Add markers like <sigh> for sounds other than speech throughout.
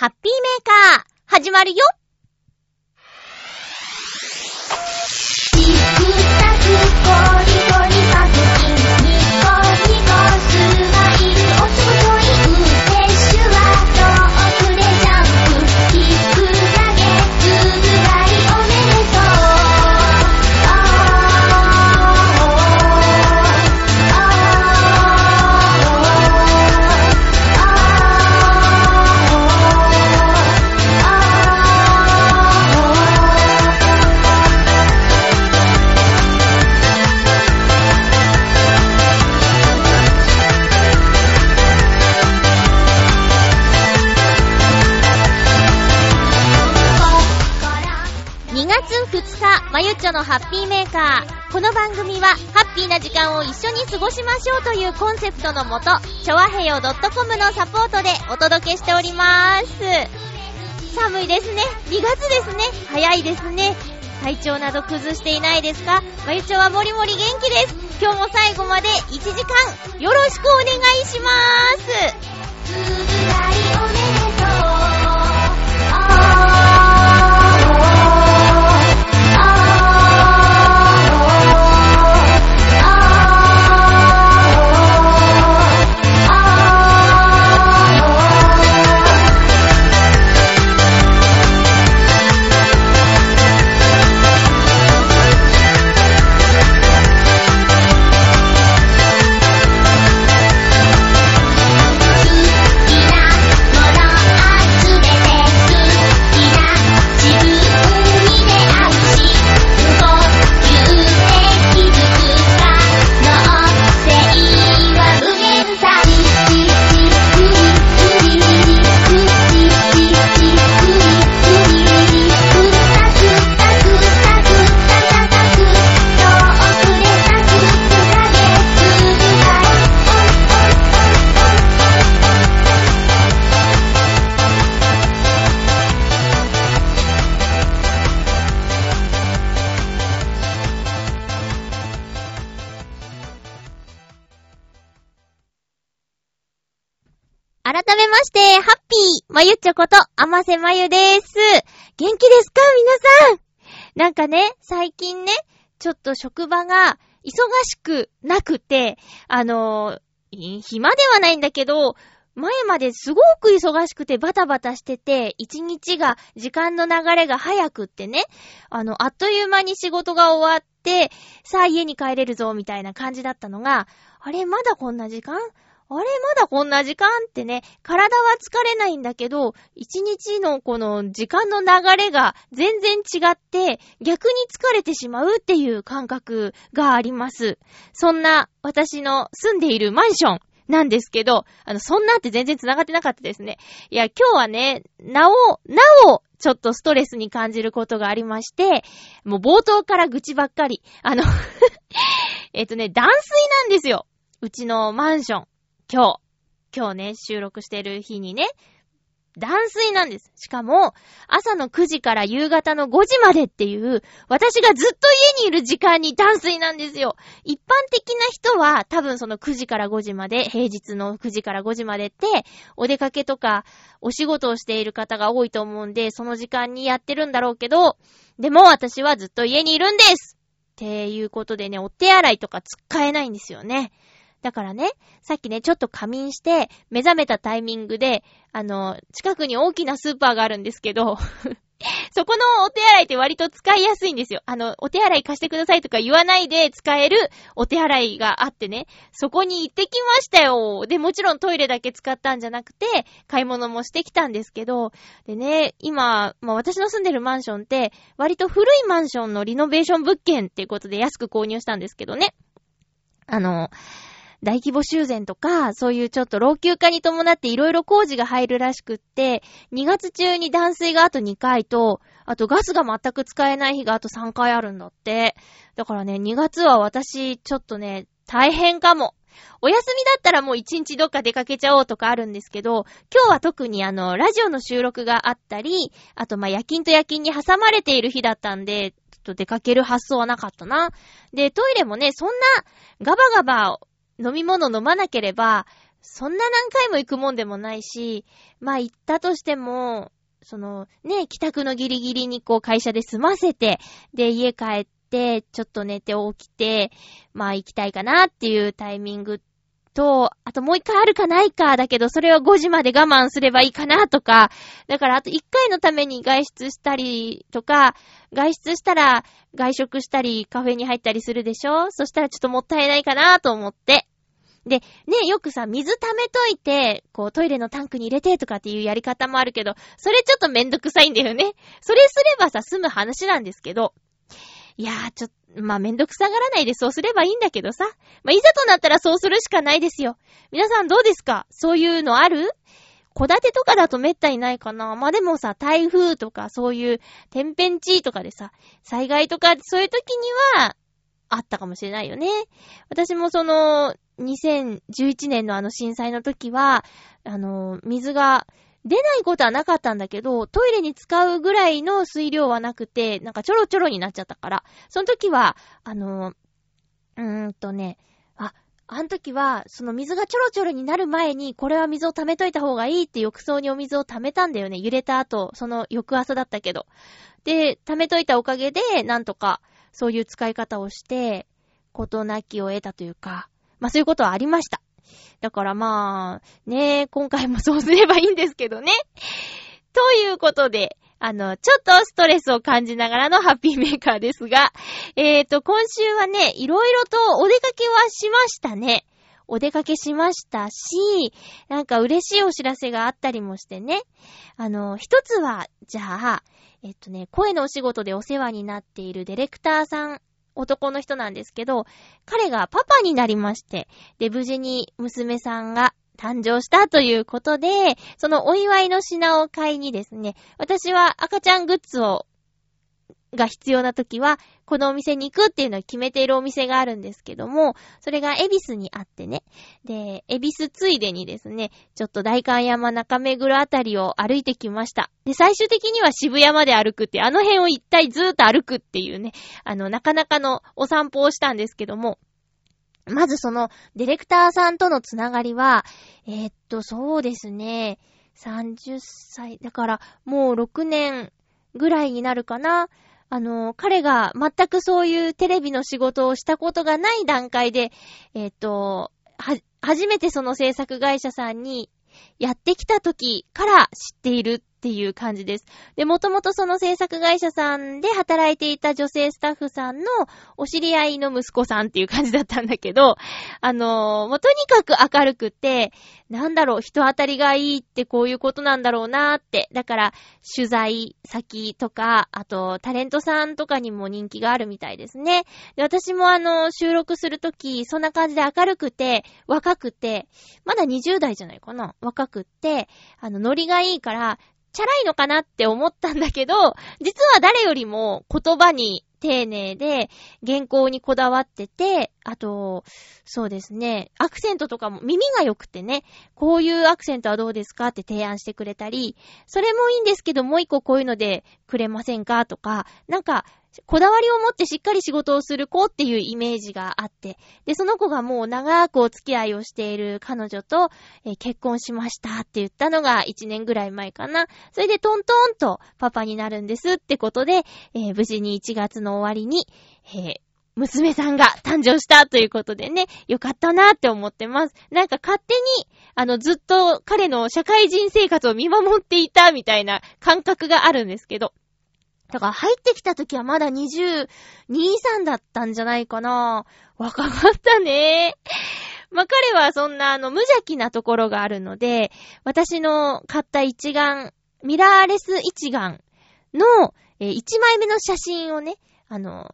ハッピーメーカー、始まるよ。まゆっちょのハッピーメーカー。この番組は、ハッピーな時間を一緒に過ごしましょうというコンセプトのもと、ちょわへよ .com のサポートでお届けしております。寒いですね。2月ですね。早いですね。体調など崩していないですか？まゆちょはもりもり元気です。今日も最後まで1時間、よろしくお願いします。ょこと、あませまゆです。元気ですか皆さん？なんかね、最近ね、ちょっと職場が忙しくなくて、あのー、暇ではないんだけど、前まですごく忙しくてバタバタしてて、一日が、時間の流れが早くってね、あの、あっという間に仕事が終わって、さあ家に帰れるぞ、みたいな感じだったのが、あれ、まだこんな時間？あれまだこんな時間ってね、体は疲れないんだけど、一日のこの時間の流れが全然違って、逆に疲れてしまうっていう感覚があります。そんな私の住んでいるマンションなんですけど、あの、そんなって全然繋がってなかったですね。いや、今日はね、なお、なお、ちょっとストレスに感じることがありまして、もう冒頭から愚痴ばっかり。あの、<laughs> えっとね、断水なんですよ。うちのマンション。今日、今日ね、収録してる日にね、断水なんです。しかも、朝の9時から夕方の5時までっていう、私がずっと家にいる時間に断水なんですよ。一般的な人は、多分その9時から5時まで、平日の9時から5時までって、お出かけとか、お仕事をしている方が多いと思うんで、その時間にやってるんだろうけど、でも私はずっと家にいるんですっていうことでね、お手洗いとか使えないんですよね。だからね、さっきね、ちょっと仮眠して、目覚めたタイミングで、あの、近くに大きなスーパーがあるんですけど、<laughs> そこのお手洗いって割と使いやすいんですよ。あの、お手洗い貸してくださいとか言わないで使えるお手洗いがあってね、そこに行ってきましたよ。で、もちろんトイレだけ使ったんじゃなくて、買い物もしてきたんですけど、でね、今、まあ私の住んでるマンションって、割と古いマンションのリノベーション物件っていうことで安く購入したんですけどね。あの、大規模修繕とか、そういうちょっと老朽化に伴っていろいろ工事が入るらしくって、2月中に断水があと2回と、あとガスが全く使えない日があと3回あるんだって。だからね、2月は私、ちょっとね、大変かも。お休みだったらもう1日どっか出かけちゃおうとかあるんですけど、今日は特にあの、ラジオの収録があったり、あとまあ夜勤と夜勤に挟まれている日だったんで、ちょっと出かける発想はなかったな。で、トイレもね、そんなガバガバ飲み物飲まなければ、そんな何回も行くもんでもないし、まあ行ったとしても、その、ね、帰宅のギリギリにこう会社で済ませて、で、家帰って、ちょっと寝て起きて、まあ行きたいかなっていうタイミングと、あともう一回あるかないか、だけどそれは5時まで我慢すればいいかなとか、だからあと1回のために外出したりとか、外出したら外食したりカフェに入ったりするでしょ？そしたらちょっともったいないかなと思って。で、ね、よくさ、水溜めといて、こうトイレのタンクに入れてとかっていうやり方もあるけど、それちょっとめんどくさいんだよね。それすればさ、済む話なんですけど、いやー、ちょっと、まあ、めんどくさがらないでそうすればいいんだけどさ。まあ、いざとなったらそうするしかないですよ。皆さんどうですか？そういうのある？戸建てとかだとめったにないかな。まあ、でもさ、台風とかそういう天変地異とかでさ、災害とかそういう時には、あったかもしれないよね。私もその、2011年のあの震災の時は、あの、水が出ないことはなかったんだけど、トイレに使うぐらいの水量はなくて、なんかちょろちょろになっちゃったから、その時は、あの、うーんとね、あ、あの時は、その水がちょろちょろになる前に、これは水を溜めといた方がいいって浴槽にお水を溜めたんだよね。揺れた後、その翌朝だったけど。で、溜めといたおかげで、なんとか、そういう使い方をして、ことなきを得たというか、まあそういうことはありました。だからまあ、ね今回もそうすればいいんですけどね。ということで、あの、ちょっとストレスを感じながらのハッピーメーカーですが、えっ、ー、と、今週はね、いろいろとお出かけはしましたね。お出かけしましたし、なんか嬉しいお知らせがあったりもしてね。あの、一つは、じゃあ、えっとね、声のお仕事でお世話になっているディレクターさん男の人なんですけど、彼がパパになりまして、で、無事に娘さんが誕生したということで、そのお祝いの品を買いにですね、私は赤ちゃんグッズをが必要な時は、このお店に行くっていうのを決めているお店があるんですけども、それが恵比寿にあってね。で、恵比寿ついでにですね、ちょっと大観山中目黒あたりを歩いてきました。で、最終的には渋谷まで歩くって、あの辺を一体ずーっと歩くっていうね、あの、なかなかのお散歩をしたんですけども、まずその、ディレクターさんとのつながりは、えー、っと、そうですね、30歳、だから、もう6年ぐらいになるかな。あの、彼が全くそういうテレビの仕事をしたことがない段階で、えっ、と、は、初めてその制作会社さんにやってきた時から知っている。っていう感じです。で、もともとその制作会社さんで働いていた女性スタッフさんのお知り合いの息子さんっていう感じだったんだけど、<laughs> あのー、もうとにかく明るくて、なんだろう、人当たりがいいってこういうことなんだろうなーって。だから、取材先とか、あと、タレントさんとかにも人気があるみたいですね。で、私もあの、収録するとき、そんな感じで明るくて、若くて、まだ20代じゃないかな若くって、あの、ノリがいいから、チャラいのかなって思ったんだけど、実は誰よりも言葉に丁寧で、原稿にこだわってて、あと、そうですね、アクセントとかも耳が良くてね、こういうアクセントはどうですかって提案してくれたり、それもいいんですけど、もう一個こういうのでくれませんかとか、なんか、こだわりを持ってしっかり仕事をする子っていうイメージがあって、で、その子がもう長くお付き合いをしている彼女と、えー、結婚しましたって言ったのが1年ぐらい前かな。それでトントンとパパになるんですってことで、えー、無事に1月の終わりに、えー、娘さんが誕生したということでね、よかったなって思ってます。なんか勝手に、あの、ずっと彼の社会人生活を見守っていたみたいな感覚があるんですけど、だから入ってきた時はまだ22、23だったんじゃないかな。若かったね。まあ、彼はそんなあの無邪気なところがあるので、私の買った一眼、ミラーレス一眼の、えー、1枚目の写真をね、あの、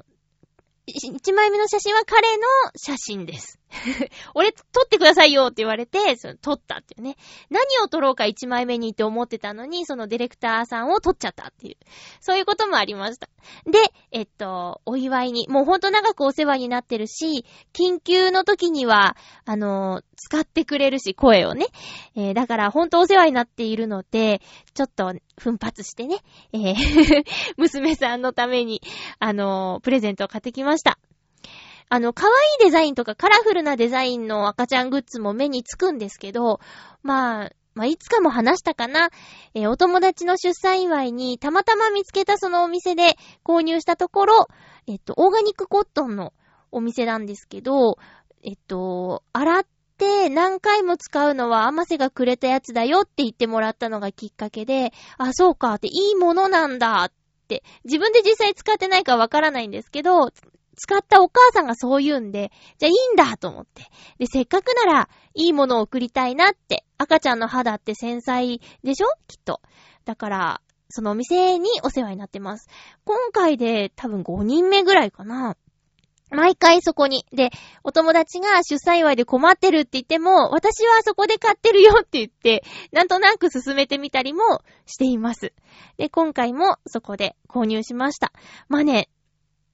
1枚目の写真は彼の写真です。<laughs> 俺、撮ってくださいよって言われて、その撮ったっていうね。何を撮ろうか1枚目にって思ってたのに、そのディレクターさんを撮っちゃったっていう。そういうこともありました。で、えっと、お祝いに、もうほんと長くお世話になってるし、緊急の時には、あの、使ってくれるし、声をね。えー、だからほんとお世話になっているので、ちょっと奮発してね、えー <laughs> 娘さんのために、あの、プレゼントを買ってきました。あの、可愛いデザインとかカラフルなデザインの赤ちゃんグッズも目につくんですけど、まあ、まあ、いつかも話したかな。えー、お友達の出産祝いにたまたま見つけたそのお店で購入したところ、えっと、オーガニックコットンのお店なんですけど、えっと、洗って何回も使うのは甘瀬がくれたやつだよって言ってもらったのがきっかけで、あ、そうかっていいものなんだって、自分で実際使ってないかわからないんですけど、使ったお母さんがそう言うんで、じゃあいいんだと思って。で、せっかくなら、いいものを送りたいなって。赤ちゃんの肌って繊細でしょ？きっと。だから、そのお店にお世話になってます。今回で多分5人目ぐらいかな。毎回そこに。で、お友達が出産祝いで困ってるって言っても、私はそこで買ってるよって言って、なんとなく進めてみたりもしています。で、今回もそこで購入しました。まあね、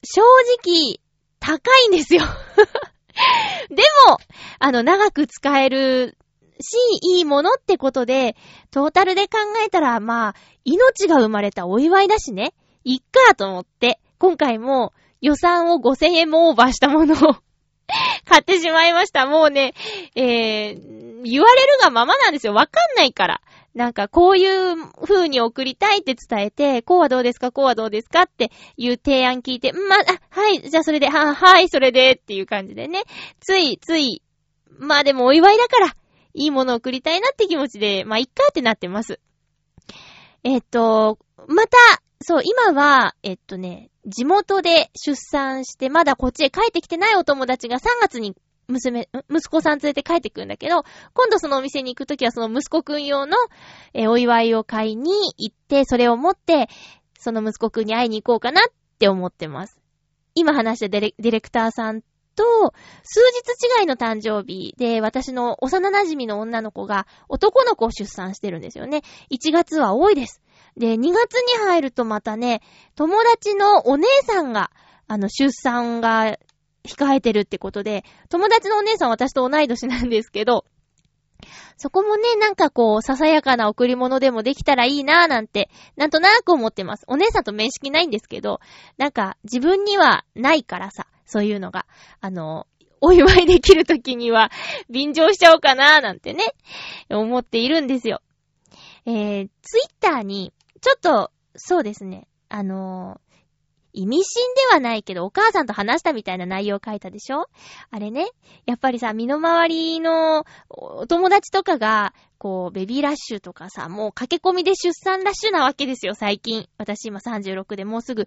正直、高いんですよ <laughs> でも、あの、長く使えるし、いいものってことで、トータルで考えたら、まあ、命が生まれたお祝いだしね。いっかと思って、今回も予算を5000円もオーバーしたものを <laughs> 買ってしまいました。もうね、えー、言われるがままなんですよ。わかんないから。なんか、こういう風に送りたいって伝えて、こうはどうですかこうはどうですかっていう提案聞いて、まあ、はい、じゃあそれで、は、はい、それでっていう感じでね。つい、つい、まあでもお祝いだから、いいものを送りたいなって気持ちで、まあ、いっかってなってます。えっと、また、そう、今は、えっとね、地元で出産して、まだこっちへ帰ってきてないお友達が3月に娘、息子さん連れて帰ってくるんだけど、今度そのお店に行くときはその息子くん用の、えー、お祝いを買いに行って、それを持って、その息子くんに会いに行こうかなって思ってます。今話したディレクターさんと、数日違いの誕生日で、私の幼馴染の女の子が男の子を出産してるんですよね。1月は多いです。で、2月に入るとまたね、友達のお姉さんが、あの、出産が控えてるってことで、友達のお姉さん私と同い年なんですけど、そこもね、なんかこう、ささやかな贈り物でもできたらいいなぁなんて、なんとなく思ってます。お姉さんと面識ないんですけど、なんか自分にはないからさ、そういうのが。あの、お祝いできるときには、便乗しちゃおうかなぁなんてね、思っているんですよ。えー、ツイッターに、ちょっと、そうですね、あの意味深ではないけど、お母さんと話したみたいな内容を書いたでしょ？あれね、やっぱりさ、身の回りのお友達とかが、こう、ベビーラッシュとかさ、もう駆け込みで出産ラッシュなわけですよ、最近。私今36でもうすぐ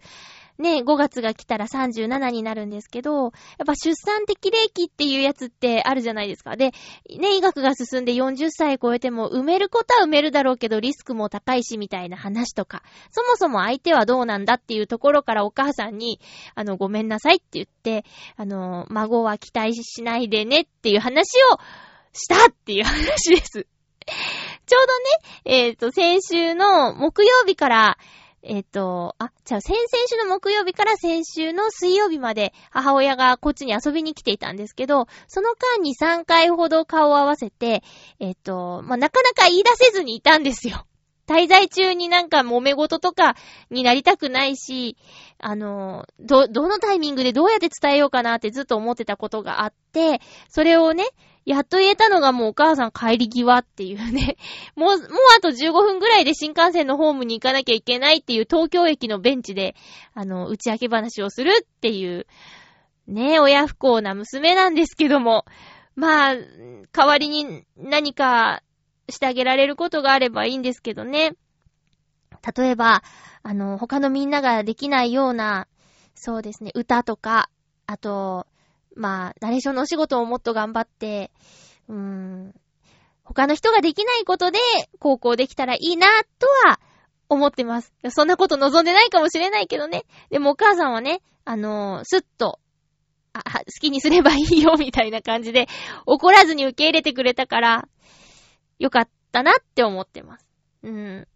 ね、5月が来たら37になるんですけど、やっぱ出産的齢期っていうやつってあるじゃないですか。で、ね、医学が進んで40歳超えても埋めることは埋めるだろうけどリスクも高いしみたいな話とか、そもそも相手はどうなんだっていうところからお母さんに、あの、ごめんなさいって言って、あの、孫は期待しないでねっていう話をしたっていう話です。ちょうどね、えっ、ー、と、先週の木曜日から、えっ、ー、と、あ、じゃあ先々週の木曜日から先週の水曜日まで母親がこっちに遊びに来ていたんですけど、その間に3回ほど顔を合わせて、えっ、ー、と、まあ、なかなか言い出せずにいたんですよ。<laughs> 滞在中になんか揉め事とかになりたくないし、あの、ど、どのタイミングでどうやって伝えようかなってずっと思ってたことがあって、それをね、やっと言えたのがもうお母さん帰り際っていうね。<laughs> もう、もうあと15分ぐらいで新幹線のホームに行かなきゃいけないっていう東京駅のベンチで、あの、打ち明け話をするっていう、ね、親不幸な娘なんですけども、まあ、代わりに何かしてあげられることがあればいいんですけどね。例えば、あの、他のみんなができないような、そうですね、歌とか、あと、まあ、ナレーションのお仕事をもっと頑張って、うーん、他の人ができないことで、高校できたらいいな、とは、思ってます。そんなこと望んでないかもしれないけどね。でもお母さんはね、あのー、すっと、あ、好きにすればいいよ、みたいな感じで、怒らずに受け入れてくれたから、よかったなって思ってます。うん。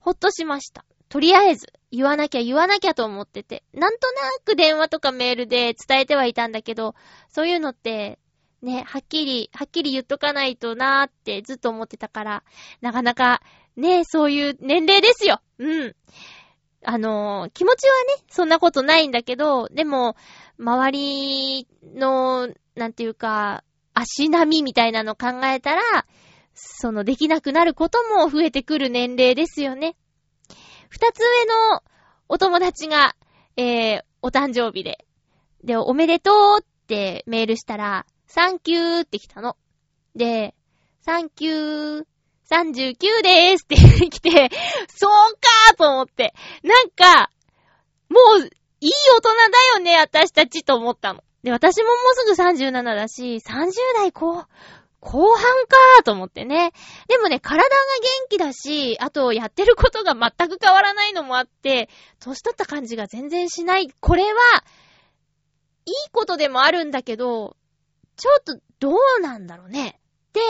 ほっとしました。とりあえず、言わなきゃ言わなきゃと思ってて、なんとなく電話とかメールで伝えてはいたんだけど、そういうのって、ね、はっきり、はっきり言っとかないとなーってずっと思ってたから、なかなか、ね、そういう年齢ですよ。うん。あのー、気持ちはね、そんなことないんだけど、でも、周りの、なんていうか、足並みみたいなの考えたら、その、できなくなることも増えてくる年齢ですよね。二つ上のお友達が、えー、お誕生日で、で、おめでとうってメールしたら、サンキューって来たの。で、サンキュー、39でーすって来て、そうかーと思って。なんか、もう、いい大人だよね、私たちと思ったの。で、私ももうすぐ37だし、30代後、後半かーと思ってね。でもね、体が元気だし、あと、やってることが全く変わらないのもあって、年取った感じが全然しない。これは、いいことでもあるんだけど、ちょっと、どうなんだろうね。で、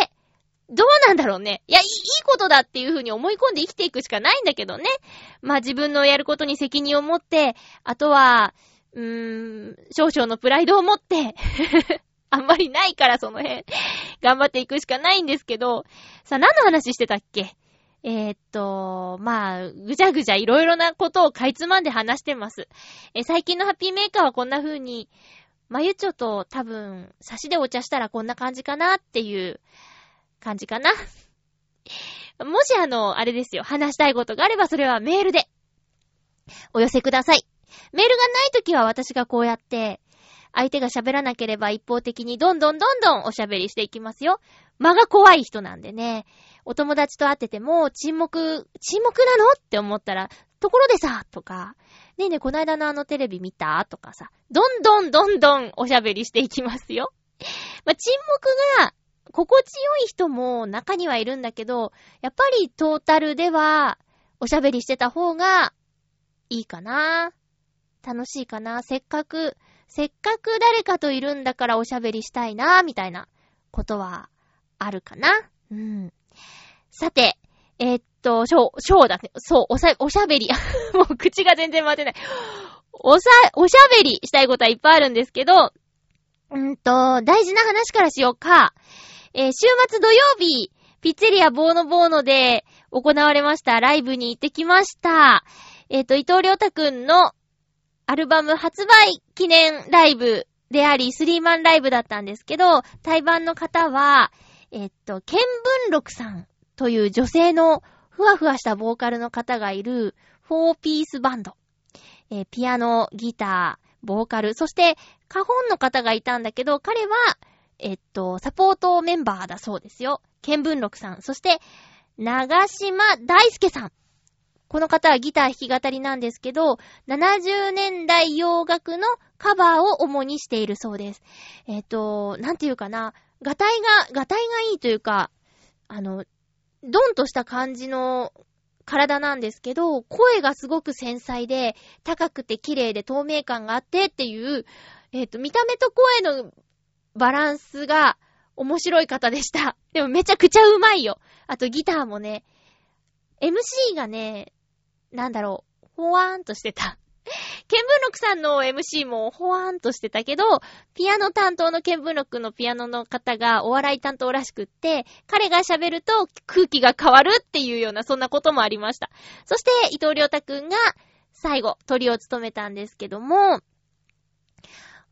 どうなんだろうね。いや、いいことだっていう風に思い込んで生きていくしかないんだけどね。まあ自分のやることに責任を持って、あとは、うーん、少々のプライドを持ってあんまりないからその辺、<laughs> 頑張っていくしかないんですけど、さあ何の話してたっけ？えー、っと、まあ、ぐちゃぐちゃいろいろなことをかいつまんで話してます。え、最近のハッピーメーカーはこんな風に、まゆちょと多分、差しでお茶したらこんな感じかなっていう感じかな。<laughs> もしあの、あれですよ、話したいことがあればそれはメールでお寄せください。メールがないときは私がこうやって、相手が喋らなければ一方的にどんどんどんどんおしゃべりしていきますよ。間が怖い人なんでね。お友達と会ってても沈黙、沈黙なのって思ったら、ところでさ、とか、ねえねえ、こないだのあのテレビ見た？とかさ、どんどんどんどんおしゃべりしていきますよ。まあ、沈黙が心地よい人も中にはいるんだけど、やっぱりトータルではおしゃべりしてた方がいいかな。楽しいかな。せっかく、せっかく誰かといるんだからおしゃべりしたいな、みたいなことはあるかな？うん。さて、えー、っと、しょう、しょうだね。そう、おさ、おしゃべり。<laughs> もう口が全然回ってない。おさ、おしゃべりしたいことはいっぱいあるんですけど、うんと、大事な話からしようか。えー、週末土曜日、ピッツェリアボーノボーノで行われましたライブに行ってきました。えっ、ー、と、伊藤良太くんのアルバム発売記念ライブであり、スリーマンライブだったんですけど、対バンの方は、えっ、と、ケンブンロクさんという女性のふわふわしたボーカルの方がいるフォーピースバンド。えー、ピアノ、ギター、ボーカル、そしてカホンの方がいたんだけど、彼は、えっと、サポートメンバーだそうですよ。ケンブンロクさん。そして、長島大輔さん。この方はギター弾き語りなんですけど、70年代洋楽のカバーを主にしているそうです。えっ、と、なんていうかな、ガタイが、ガタイがいいというか、あの、ドンとした感じの体なんですけど、声がすごく繊細で、高くて綺麗で透明感があってっていう、えっ、と、見た目と声のバランスが面白い方でした。でもめちゃくちゃうまいよ。あとギターもね、MC がね、なんだろう、ほわーんとしてた。ケンブンロクさんの MC もほわーんとしてたけど、ピアノ担当のケンブンロクのピアノの方がお笑い担当らしくって、彼が喋ると空気が変わるっていうようなそんなこともありました。そして伊藤良太くんが最後、鳥を務めたんですけども、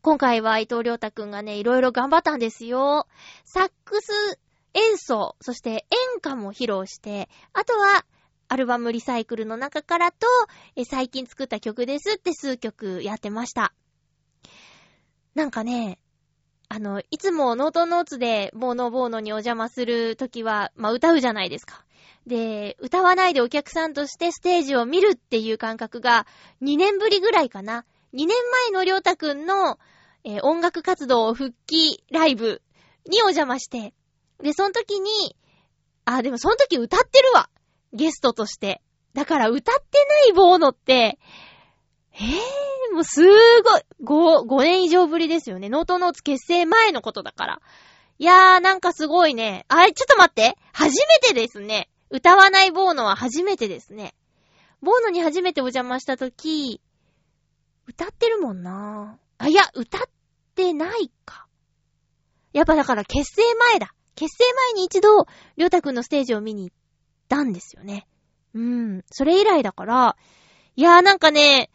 今回は伊藤良太くんがね、いろいろ頑張ったんですよ。サックス演奏、そして演歌も披露して、あとは、アルバムリサイクルの中からと、え最近作った曲ですって数曲やってました。なんかね、あの、いつもノートノーツでボーノボーノにお邪魔するときは、まあ、歌うじゃないですか。で、歌わないでお客さんとしてステージを見るっていう感覚が2年ぶりぐらいかな。2年前のりょうたくんのえー、音楽活動復帰ライブにお邪魔して、で、その時に、あ、でもその時歌ってるわ。ゲストとして。だから歌ってないボーノって、えー、もうすーごい、5、5年以上ぶりですよね。ノートノーツ結成前のことだから。いやー、なんかすごいね。あれ、ちょっと待って。初めてですね。歌わないボーノは初めてですね。ボーノに初めてお邪魔したとき、歌ってるもんなあ、いや、歌ってないか。やっぱだから結成前だ。結成前に一度、りょうたくんのステージを見に行ってたんですよね。うん。それ以来だから、いやーなんかね、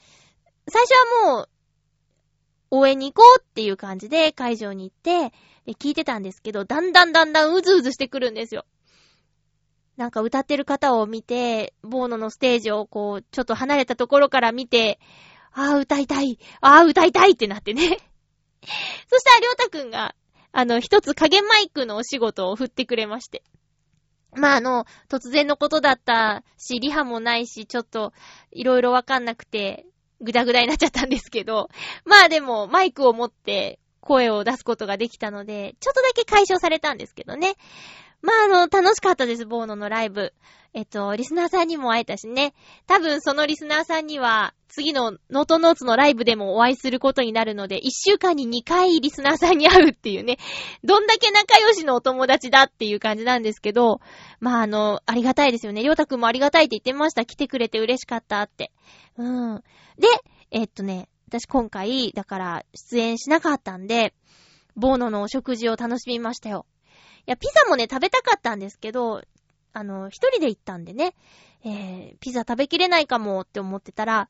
最初はもう、応援に行こうっていう感じで会場に行って、で聞いてたんですけど、だんだんだんだんうずうずしてくるんですよ。なんか歌ってる方を見て、ボーノのステージをこう、ちょっと離れたところから見て、ああ、歌いたい、ああ、歌いたいってなってね。<laughs> そしたら、りょうたくんが、あの、一つ影マイクのお仕事を振ってくれまして。まあ、あの、突然のことだったし、リハもないし、ちょっと、いろいろわかんなくて、ぐだぐだになっちゃったんですけど、まあでも、マイクを持って声を出すことができたので、ちょっとだけ解消されたんですけどね。まあ、あの、楽しかったです、ボーノのライブ。えっと、リスナーさんにも会えたしね。多分そのリスナーさんには、次のノートノーツのライブでもお会いすることになるので、一週間に2回リスナーさんに会うっていうね。どんだけ仲良しのお友達だっていう感じなんですけど、まあ、あの、ありがたいですよね。りょうたくんもありがたいって言ってました。来てくれて嬉しかったって。うん。で、えっとね、私今回、だから出演しなかったんで、ボーノのお食事を楽しみましたよ。いや、ピザもね、食べたかったんですけど、あの、一人で行ったんでね、えー、ピザ食べきれないかもって思ってたら、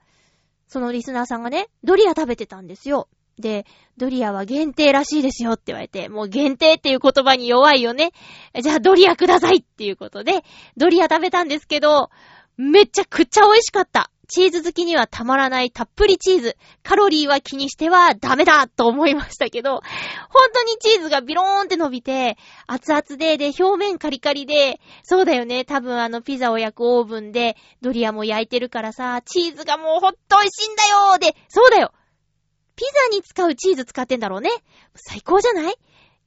そのリスナーさんがね、ドリア食べてたんですよ。で、ドリアは限定らしいですよって言われて、もう限定っていう言葉に弱いよね。じゃあドリアくださいっていうことで、ドリア食べたんですけど、めちゃくちゃ美味しかった。チーズ好きにはたまらないたっぷりチーズ。カロリーは気にしてはダメだと思いましたけど、本当にチーズがビローンって伸びて、熱々で、で、表面カリカリで、そうだよね、多分あのピザを焼くオーブンで、ドリアも焼いてるからさ、チーズがもうほっと美味しいんだよで、そうだよピザに使うチーズ使ってんだろうね。最高じゃない？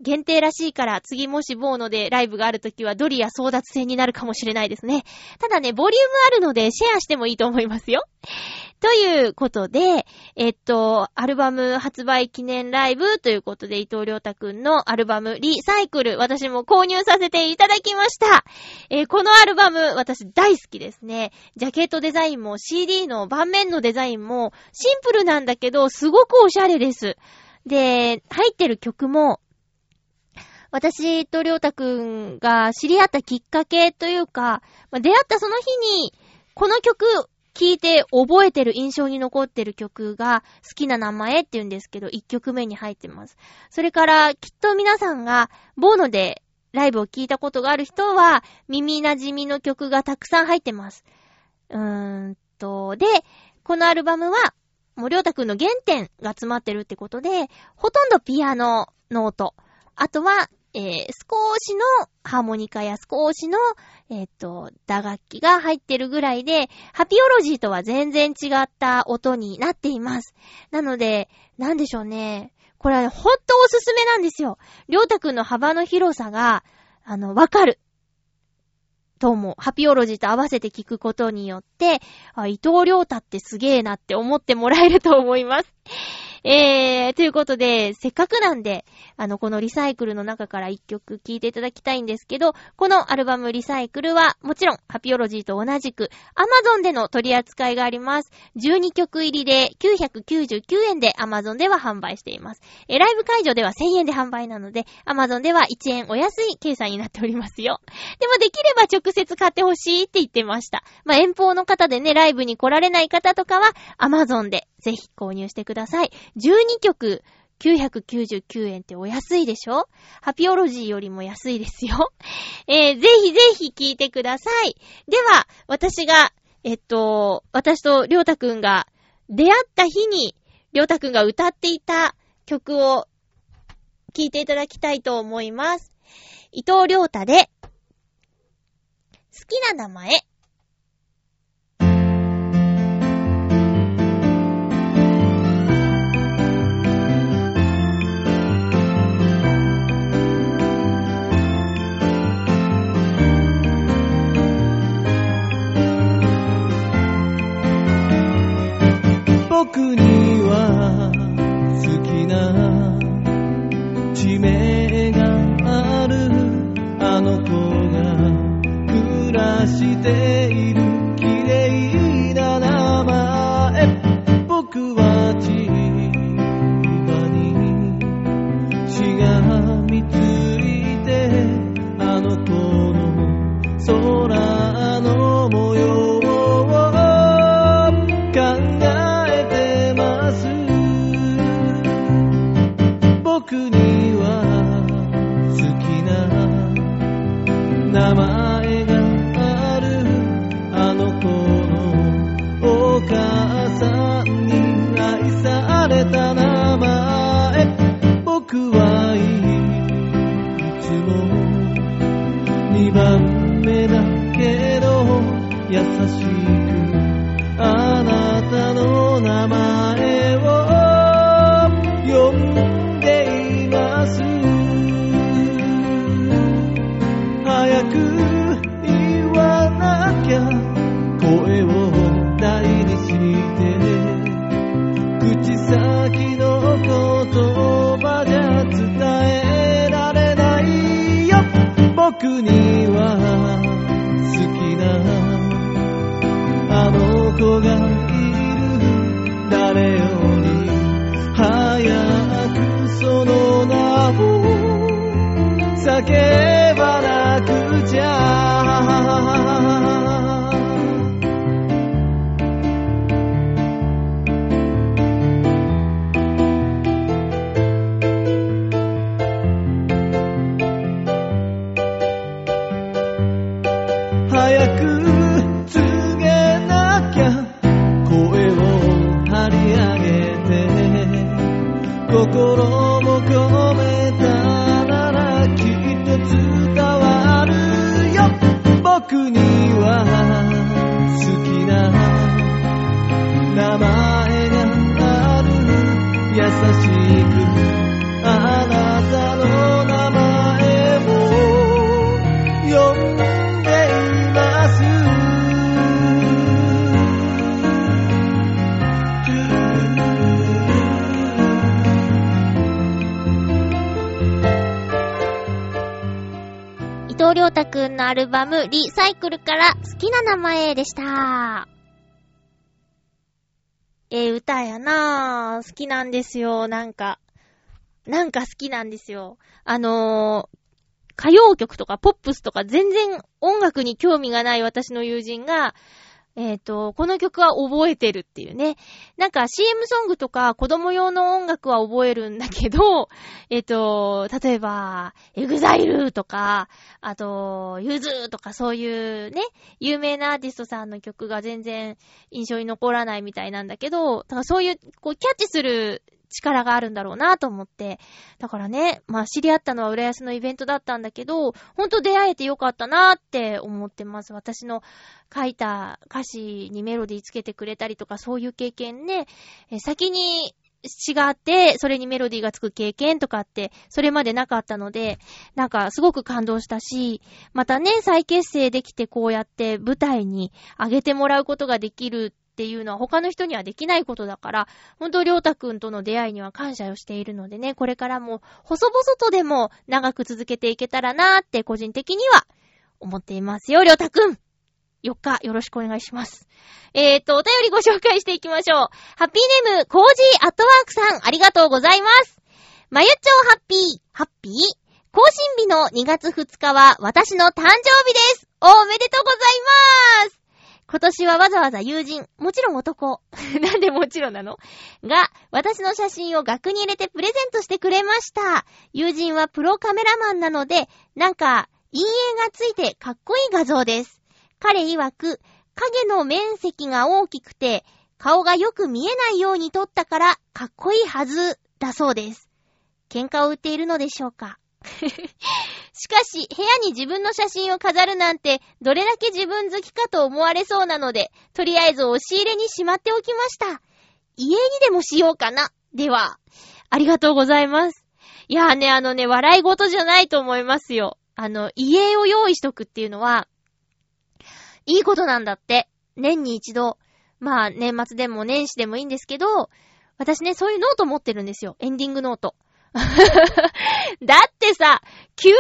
限定らしいから、次もしボーノでライブがあるときはドリア争奪戦になるかもしれないですね。ただね、ボリュームあるのでシェアしてもいいと思いますよ。ということで、えっと、アルバム発売記念ライブということで、伊藤良太くんのアルバムリサイクル、私も購入させていただきました。えー、このアルバム、私大好きですね。ジャケットデザインも CD の盤面のデザインもシンプルなんだけど、すごくおしゃれです。で、入ってる曲も、私とりょうたくんが知り合ったきっかけというか、まあ、出会ったその日に、この曲聴いて覚えてる印象に残ってる曲が好きな名前って言うんですけど、1曲目に入ってます。それから、きっと皆さんが、ボーノでライブを聴いたことがある人は、耳馴染みの曲がたくさん入ってます。うーんと、で、このアルバムは、もうりょうたくんの原点が詰まってるってことで、ほとんどピアノの音。あとは、えー、少しのハーモニカや少しの、えっ、ー、と、打楽器が入ってるぐらいで、ハピオロジーとは全然違った音になっています。なので、なんでしょうね。これはほんとおすすめなんですよ。りょうたくんの幅の広さが、あの、わかる。と思う。ハピオロジーと合わせて聞くことによって、あ、伊藤良太ってすげえなって思ってもらえると思います。えー、ということで、せっかくなんで、あの、このリサイクルの中から一曲聴いていただきたいんですけど、このアルバムリサイクルは、もちろん、ハピオロジーと同じく、アマゾンでの取り扱いがあります。12曲入りで999円でアマゾンでは販売しています。え、ライブ会場では1000円で販売なので、アマゾンでは1円お安い計算になっておりますよ。でもできれば直接買ってほしいって言ってました。まあ、遠方の方でね、ライブに来られない方とかは、アマゾンでぜひ購入してください。12曲999円ってお安いでしょ？ハピオロジーよりも安いですよ。<laughs> えー、ぜひぜひ聴いてください。では、私が、えっと、私とりょうたくんが出会った日に、りょうたくんが歌っていた曲を聴いていただきたいと思います。伊藤りょうたで、好きな名前。ム、リサイクルから好きな名前でした。えー、歌やなぁ。好きなんですよ、なんか。なんか好きなんですよ。あのー、歌謡曲とかポップスとか全然音楽に興味がない私の友人が、えっ、と、この曲は覚えてるっていうね。なんか CM ソングとか子供用の音楽は覚えるんだけど、<laughs> えっ、と、例えば、 EXILE とか、あと、ユズとかそういうね、有名なアーティストさんの曲が全然印象に残らないみたいなんだけど、だからそういう、こう、キャッチする力があるんだろうなと思って。だからね、まあ知り合ったのは浦安のイベントだったんだけど、ほんと出会えてよかったなって思ってます。私の書いた歌詞にメロディーつけてくれたりとか、そういう経験ね、先に詩があって、それにメロディーがつく経験とかって、それまでなかったので、なんかすごく感動したし、またね、再結成できてこうやって舞台に上げてもらうことができるっていうのは他の人にはできないことだから、本当りょうたくんとの出会いには感謝をしているのでね、これからも細々とでも長く続けていけたらなーって個人的には思っていますよ、りょうたくん !4 日よろしくお願いします。えーと、お便りご紹介していきましょう。ハッピーネーム、コージーアットワークさん、ありがとうございます。まゆっちょハッピー、ハッピー？更新日の2月2日は私の誕生日です。おめでとうございます今年はわざわざ友人、もちろん男、<laughs> なんでもちろんなの？が、私の写真を額に入れてプレゼントしてくれました。友人はプロカメラマンなので、なんか、陰影がついてかっこいい画像です。彼曰く、影の面積が大きくて、顔がよく見えないように撮ったから、かっこいいはず、だそうです。喧嘩を売っているのでしょうか？<laughs> しかし、部屋に自分の写真を飾るなんて、どれだけ自分好きかと思われそうなので、とりあえず押し入れにしまっておきました。家にでもしようかな。では、ありがとうございます。いやーね、あのね、笑い事じゃないと思いますよ。あの、家を用意しとくっていうのは、いいことなんだって。年に一度。まあ、年末でも年始でもいいんですけど、私ね、そういうノート持ってるんですよ。エンディングノート。<laughs> だってさ、急に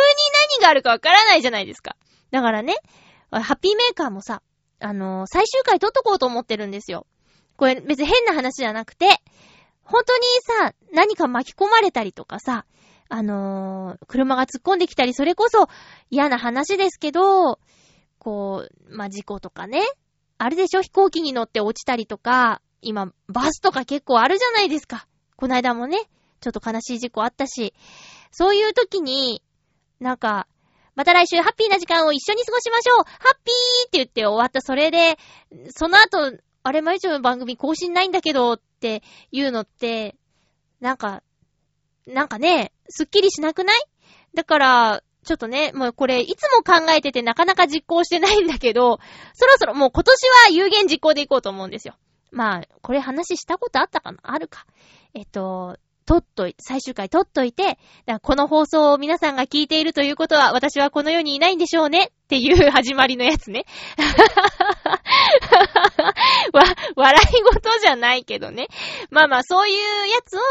何があるかわからないじゃないですか。だからね、ハッピーメーカーもさ、あのー最終回撮っとこうと思ってるんですよ。これ別に変な話じゃなくて、本当にさ、何か巻き込まれたりとかさ、あのー車が突っ込んできたり、それこそ嫌な話ですけど、こう、まあ、事故とかね。あるでしょ？飛行機に乗って落ちたりとか、今、バスとか結構あるじゃないですか。こないだもね、ちょっと悲しい事故あったし、そういう時に、なんか、また来週ハッピーな時間を一緒に過ごしましょうハッピーって言って終わったそれで、その後、あれ、毎日の番組更新ないんだけどっていうのって、なんか、なんかね、すっきりしなくない？だから、ちょっとね、もうこれ、いつも考えててなかなか実行してないんだけど、そろそろもう今年は有言実行でいこうと思うんですよ。まあ、これ話したことあったかな？あるか。えっと、撮っとい、最終回撮っといて、この放送を皆さんが聞いているということは、私はこの世にいないんでしょうねっていう始まりのやつね。<laughs> わ、笑い事じゃないけどね。まあまあ、そういうやつを、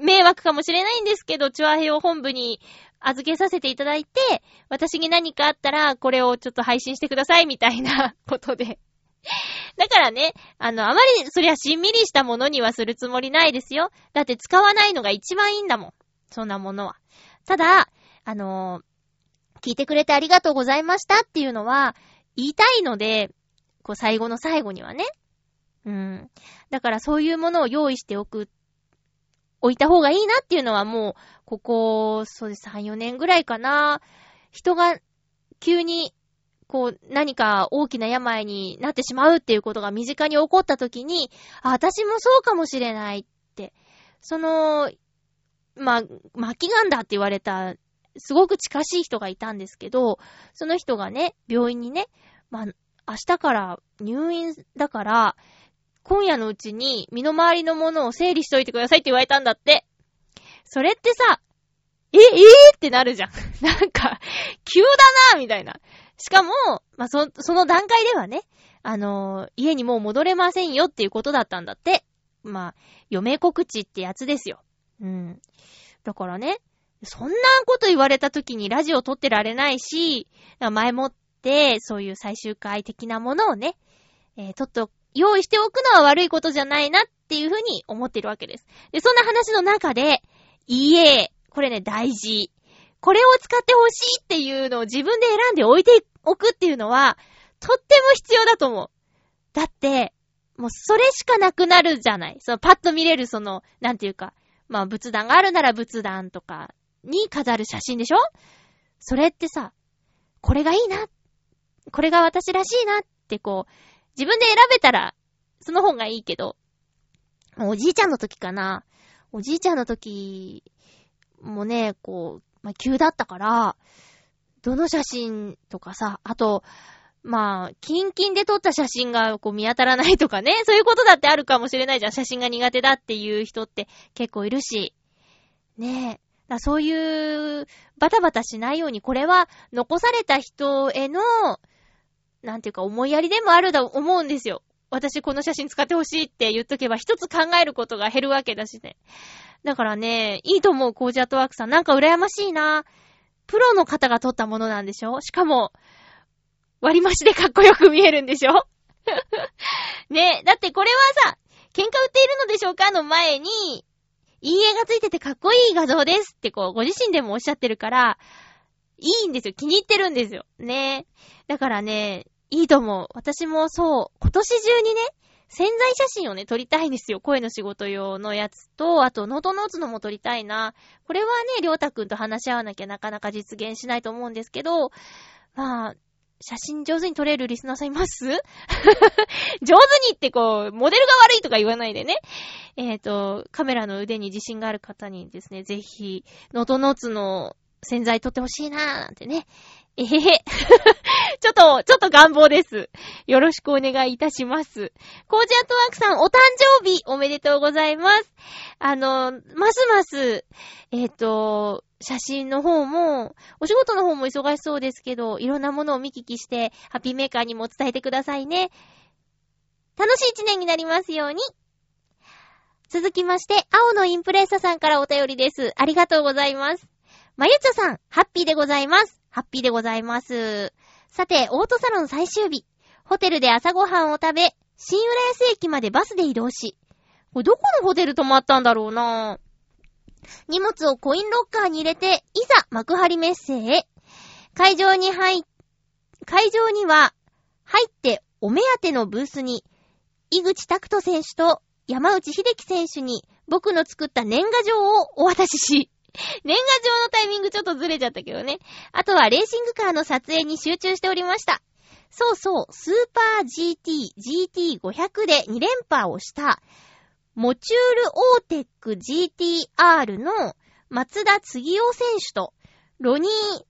迷惑かもしれないんですけど、チュアヘオ本部に預けさせていただいて、私に何かあったら、これをちょっと配信してくださいみたいなことで <laughs> だからね、あの、あまり、そりゃしんみりしたものにはするつもりないですよ。だって使わないのが一番いいんだもん。そんなものは。ただ、あのー、聞いてくれてありがとうございましたっていうのは、言いたいので、こう、最後の最後にはね。うん。だからそういうものを用意しておく、置いた方がいいなっていうのはもう、ここ、そうです、3、4年ぐらいかな。人が急にこう、何か大きな病になってしまうっていうことが身近に起こった時に、あ、私もそうかもしれないって、その、まあ、末期癌だって言われた、すごく近しい人がいたんですけど、その人がね、病院にね、まあ、明日から入院だから、今夜のうちに身の回りのものを整理しといてくださいって言われたんだって。それってさ、え、えー、ってなるじゃん。<laughs> なんか、急だなみたいな。しかも、まあ、そ、その段階ではね、あのー、家にもう戻れませんよっていうことだったんだって。まあ、嫁告知ってやつですよ。うん。だからね、そんなこと言われた時にラジオ撮ってられないし、前もって、そういう最終回的なものをね、えー、ちょっと用意しておくのは悪いことじゃないなっていうふうに思ってるわけです。で、そんな話の中で、いいえ、これね、大事。これを使ってほしいっていうのを自分で選んで置いておく置くっていうのは、とっても必要だと思う。だって、もうそれしかなくなるじゃない。そのパッと見れるその、なんていうか、まあ仏壇があるなら仏壇とかに飾る写真でしょ？それってさ、これがいいな。これが私らしいなってこう、自分で選べたら、その方がいいけど、おじいちゃんの時かな。おじいちゃんの時もね、こう、まあ、急だったから、どの写真とかさ、あと、まあ、キンキンで撮った写真がこう見当たらないとかね、<laughs> そういうことだってあるかもしれないじゃん。写真が苦手だっていう人って結構いるし。ねえ。だそういうバタバタしないように、これは残された人への、なんていうか思いやりでもあると思うんですよ。私この写真使ってほしいって言っとけば一つ考えることが減るわけだしね。だからね、いいと思う、コージアットワークさん。なんか羨ましいな。プロの方が撮ったものなんでしょ？しかも、割り増しでかっこよく見えるんでしょ？<laughs> ねだってこれはさ、喧嘩売っているのでしょうかの前に、いい絵がついててかっこいい画像ですってこう、ご自身でもおっしゃってるから、いいんですよ。気に入ってるんですよ。ねえだからね、いいと思う。私もそう、今年中にね、潜在写真をね、撮りたいんですよ。声の仕事用のやつと、あと、ノートノーツのも撮りたいな。これはね、りょうたくんと話し合わなきゃなかなか実現しないと思うんですけど、まあ、写真上手に撮れるリスナーさんいます？<laughs> 上手にってこう、モデルが悪いとか言わないでね。えっ、ー、と、カメラの腕に自信がある方にですね、ぜひ、ノートノーツの洗剤撮ってほしいなーなんてね、えへへ。<laughs> ちょっと、ちょっと願望です。よろしくお願いいたします。コージアットワークさん、お誕生日おめでとうございます。あの、ますます、えっ、ー、と、写真の方も、お仕事の方も忙しそうですけど、いろんなものを見聞きして、ハッピーメーカーにも伝えてくださいね。楽しい一年になりますように。続きまして、青のインプレッサさんからお便りです。ありがとうございます。まゆちょさん、ハッピーでございます。ハッピーでございます。さて、オートサロン最終日。ホテルで朝ごはんを食べ、新浦安駅までバスで移動し。これどこのホテル泊まったんだろうなぁ荷物をコインロッカーに入れて、いざ幕張メッセへ。会場に入、会場には、入ってお目当てのブースに、井口拓人選手と山内秀樹選手に僕の作った年賀状をお渡しし、<laughs> 年賀状のタイミングちょっとずれちゃったけどね。あとはレーシングカーの撮影に集中しておりました。そうそう、スーパー GT、GT500 で2連覇をした、モチュールオーテック GTR の松田次夫選手と、ロニー・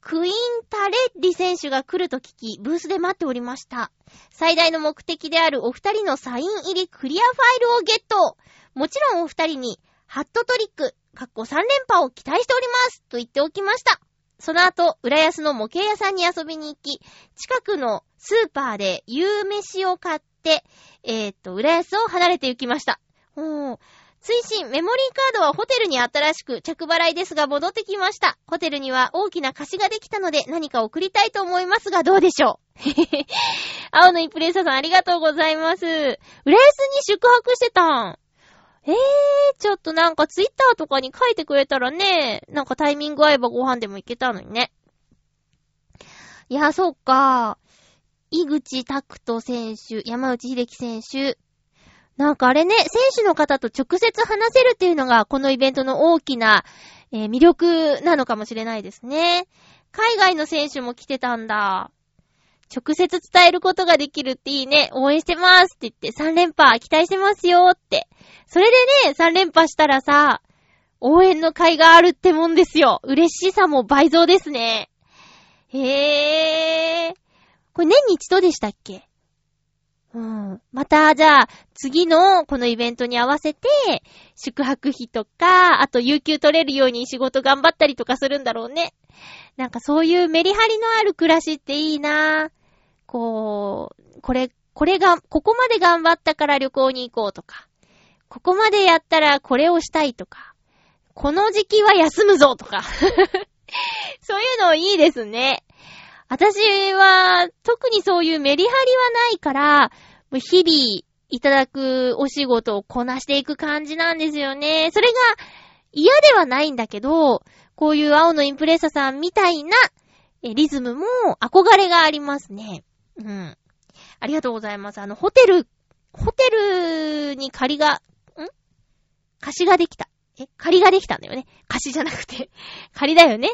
クイン・タレッリ選手が来ると聞き、ブースで待っておりました。最大の目的であるお二人のサイン入りクリアファイルをゲットもちろんお二人に、ハットトリック、かっこ3連覇を期待しておりますと言っておきました。その後、浦安の模型屋さんに遊びに行き、近くのスーパーで夕飯を買って、えー、っと、浦安を離れて行きました。ほう。追伸、メモリーカードはホテルにあったらしく、着払いですが戻ってきました。ホテルには大きな貸しができたので何か送りたいと思いますがどうでしょう？<laughs> 青のインプレッサーさんありがとうございます。浦安に宿泊してたん。えー、ちょっとなんかツイッターとかに書いてくれたらね、なんかタイミング合えばご飯でも行けたのにね。いや、そっか。井口拓人選手、山内秀樹選手。なんかあれね、選手の方と直接話せるっていうのが、このイベントの大きな、えー魅力なのかもしれないですね。海外の選手も来てたんだ。直接伝えることができるっていいね。応援してますって言って、3連覇期待してますよって。それでね、3連覇したらさ、応援の会があるってもんですよ。嬉しさも倍増ですね。へー。これ年に一度でしたっけ？うん。また、じゃあ、次のこのイベントに合わせて、宿泊費とか、あと有給取れるように仕事頑張ったりとかするんだろうね。なんかそういうメリハリのある暮らしっていいなぁこう、これ、これが、ここまで頑張ったから旅行に行こうとか、ここまでやったらこれをしたいとか、この時期は休むぞとか。<laughs> そういうのいいですね。私は、特にそういうメリハリはないから、日々いただくお仕事をこなしていく感じなんですよね。それが嫌ではないんだけど、こういう青のインプレッサさんみたいなリズムも憧れがありますね。うん。ありがとうございます。あの、ホテル、ホテルに借りが、ん？貸しができた。え？借りができたんだよね。貸しじゃなくて。<laughs> 借りだよね。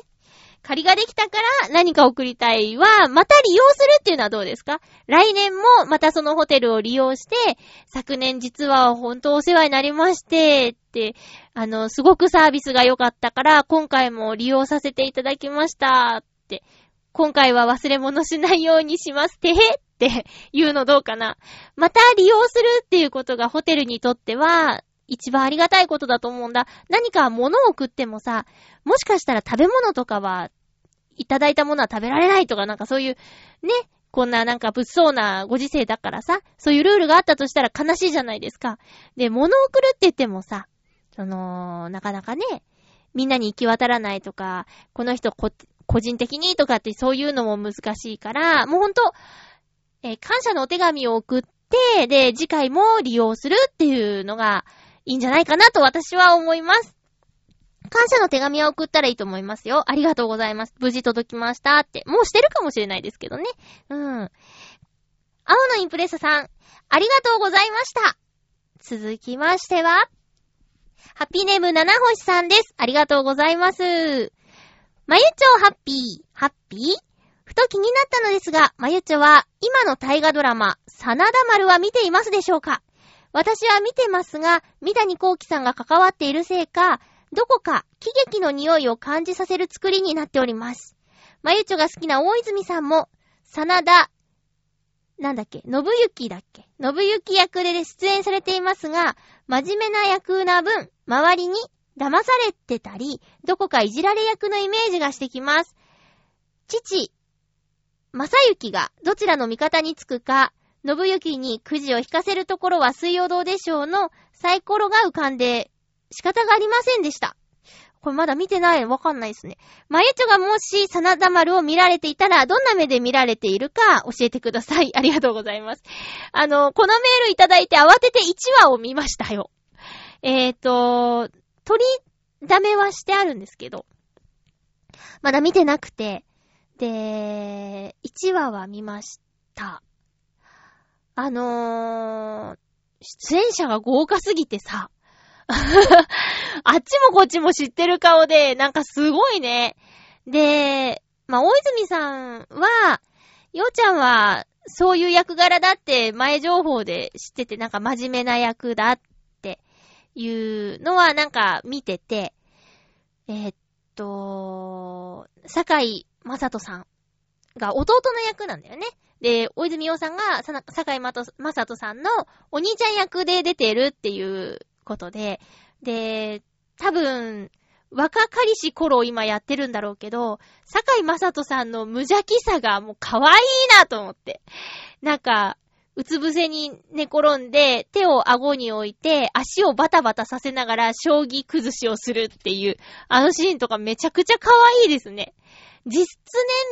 借りができたから何か送りたいは、また利用するっていうのはどうですか？来年もまたそのホテルを利用して、昨年実は本当お世話になりまして、って、あの、すごくサービスが良かったから、今回も利用させていただきました、って。今回は忘れ物しないようにします、てへって言うのどうかな。また利用するっていうことがホテルにとっては、一番ありがたいことだと思うんだ。何か物を送ってもさ、もしかしたら食べ物とかは、いただいたものは食べられないとか、なんかそういう、ね、こんななんか物騒なご時世だからさ、そういうルールがあったとしたら悲しいじゃないですか。で、物を送るって言ってもさ、その、なかなかね、みんなに行き渡らないとか、この人こ個人的にとかってそういうのも難しいから、もうほんと、えー感謝のお手紙を送って、で、次回も利用するっていうのがいいんじゃないかなと私は思います。感謝の手紙は送ったらいいと思いますよ。ありがとうございます。無事届きましたって。もうしてるかもしれないですけどね。うん。青のインプレッサさん、ありがとうございました。続きましては、ハッピーネーム七星さんです。ありがとうございます。まゆちょハッピー、ハッピー？ふと気になったのですが、まゆちょは今の大河ドラマ、真田丸は見ていますでしょうか？私は見てますが、三谷幸喜さんが関わっているせいか、どこか喜劇の匂いを感じさせる作りになっております。まゆちょが好きな大泉さんも、真田、なんだっけ、信行だっけ？信行役で出演されていますが、真面目な役な分、周りに騙されてたり、どこかいじられ役のイメージがしてきます。父、正幸がどちらの味方につくか、信行にくじを引かせるところは水曜どうでしょうのサイコロが浮かんで仕方がありませんでした。これまだ見てない？わかんないですね。まゆちょがもし、真田丸を見られていたら、どんな目で見られているか教えてください。ありがとうございます。あの、このメールいただいて慌てて1話を見ましたよ。えーと、取りだめはしてあるんですけど、まだ見てなくて、で、1話は見ました。あのー、出演者が豪華すぎてさ、<laughs> あっちもこっちも知ってる顔で、なんかすごいね。で、まあ、大泉さんは、ようちゃんは、そういう役柄だって前情報で知ってて、なんか真面目な役だっいうのはなんか見てて、えーっと、坂井正人さんが弟の役なんだよね。で、大泉洋さんが、坂井正人さんのお兄ちゃん役で出てるっていうことで、で、多分、若かりし頃今やってるんだろうけど、坂井正人さんの無邪気さがもう可愛いなと思って。なんか、うつ伏せに寝転んで、手を顎に置いて、足をバタバタさせながら、将棋崩しをするっていう、あのシーンとかめちゃくちゃ可愛いですね。実質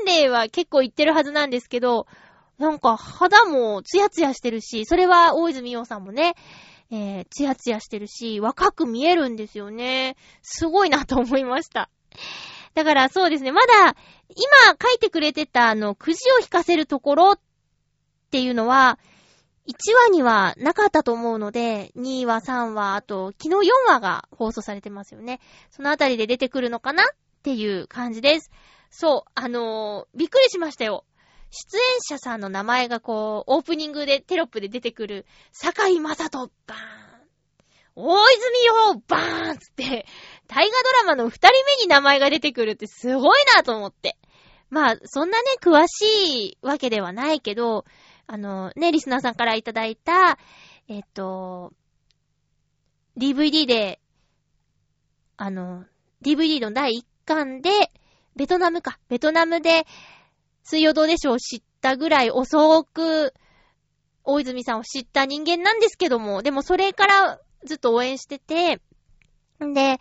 年齢は結構いってるはずなんですけど、なんか肌もツヤツヤしてるし、それは大泉洋さんもね、えー、ツヤツヤしてるし、若く見えるんですよね。すごいなと思いました。だからそうですね、まだ、今書いてくれてたあの、くじを引かせるところっていうのは、1話にはなかったと思うので、2話、3話、あと、昨日4話が放送されてますよね。そのあたりで出てくるのかなっていう感じです。そう、あのー、びっくりしましたよ。出演者さんの名前がこう、オープニングでテロップで出てくる、坂井正人、バーン。大泉洋、バーンつって、大河ドラマの二人目に名前が出てくるってすごいなと思って。まあ、そんなね、詳しいわけではないけど、あの、ね、リスナーさんからいただいた、えっと、DVD で、あの、DVD の第1巻で、ベトナムか、ベトナムで、水曜どうでしょう知ったぐらい遅く、大泉さんを知った人間なんですけども、でもそれからずっと応援してて、んで、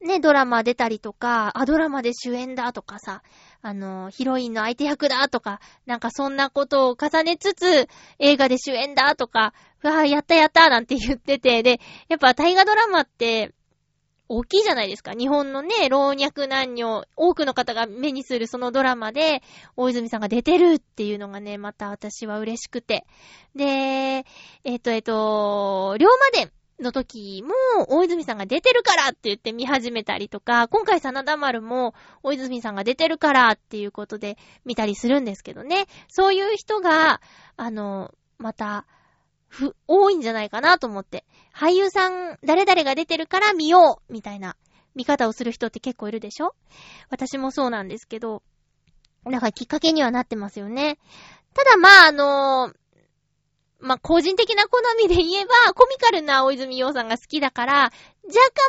ね、ドラマ出たりとか、あ、ドラマで主演だとかさ、あの、ヒロインの相手役だとか、なんかそんなことを重ねつつ、映画で主演だとか、うわぁ、やったやったなんて言ってて、で、やっぱ大河ドラマって、大きいじゃないですか。日本のね、老若男女、多くの方が目にするそのドラマで、大泉さんが出てるっていうのがね、また私は嬉しくて。で、えっ、と、えっ、ー、と、龍馬伝の時も、大泉さんが出てるからって言って見始めたりとか、今回真田丸も、大泉さんが出てるからっていうことで見たりするんですけどね。そういう人が、あの、また、ふ、多いんじゃないかなと思って。俳優さん、誰々が出てるから見ようみたいな見方をする人って結構いるでしょ？私もそうなんですけど、だかきっかけにはなってますよね。ただまあ、あのー、まあ、個人的な好みで言えば、コミカルな大泉洋さんが好きだから、若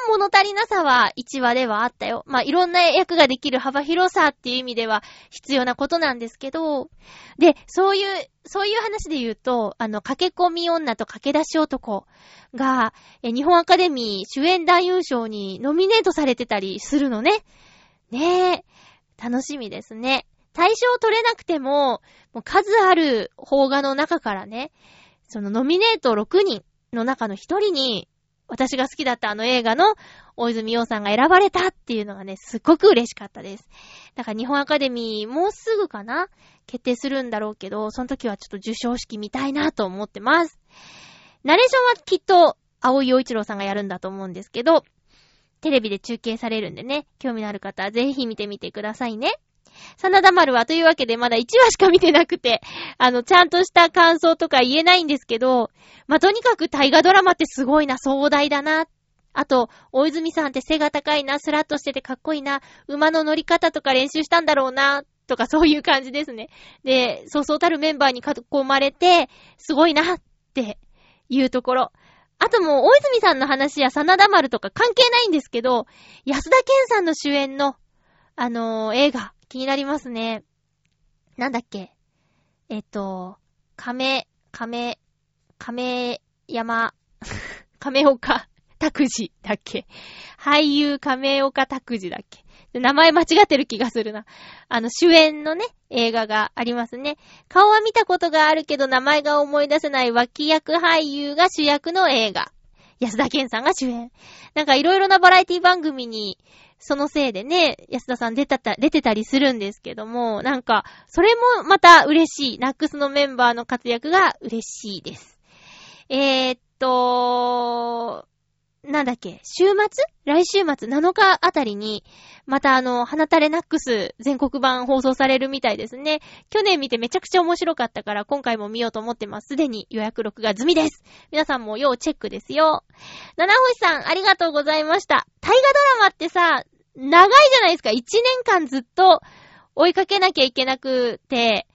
干物足りなさは1話ではあったよ。まあ、いろんな役ができる幅広さっていう意味では必要なことなんですけど、で、そういう、そういう話で言うと、あの、駆け込み女と駆け出し男が、日本アカデミー主演男優賞にノミネートされてたりするのね。ねえ。楽しみですね。対象取れなくても、もう数ある邦画の中からね、そのノミネート6人の中の1人に、私が好きだったあの映画の大泉洋さんが選ばれたっていうのがね、すっごく嬉しかったです。だから日本アカデミーもうすぐかな決定するんだろうけど、その時はちょっと受賞式見たいなと思ってます。ナレーションはきっと、青井洋一郎さんがやるんだと思うんですけど、テレビで中継されるんでね、興味のある方はぜひ見てみてくださいね。真田丸はというわけでまだ1話しか見てなくて、<laughs> あの、ちゃんとした感想とか言えないんですけど、まあ、とにかく大河ドラマってすごいな、壮大だな。あと、大泉さんって背が高いな、スラッとしててかっこいいな、馬の乗り方とか練習したんだろうな、とかそういう感じですね。で、そうそうたるメンバーに囲まれて、すごいな、っていうところ。あともう、大泉さんの話や真田丸とか関係ないんですけど、安田健さんの主演の、あのー、映画、気になりますね。なんだっけ？えっと、亀、亀、亀山、<laughs> 亀岡拓司だっけ？俳優亀岡拓司だっけ？名前間違ってる気がするな。あの、主演のね、映画がありますね。顔は見たことがあるけど名前が思い出せない脇役俳優が主役の映画。安田健さんが主演。なんかいろいろなバラエティ番組にそのせいでね、安田さん出たた、出てたりするんですけども、なんか、それもまた嬉しい。ナックスのメンバーの活躍が嬉しいです。えー、っと、なんだっけ、週末？来週末？7日あたりに、またあの、花垂れナックス全国版放送されるみたいですね。去年見てめちゃくちゃ面白かったから、今回も見ようと思ってます。すでに予約録画済みです。皆さんも要チェックですよ。七星さん、ありがとうございました。大河ドラマってさ、長いじゃないですか。1年間ずっと、追いかけなきゃいけなくて、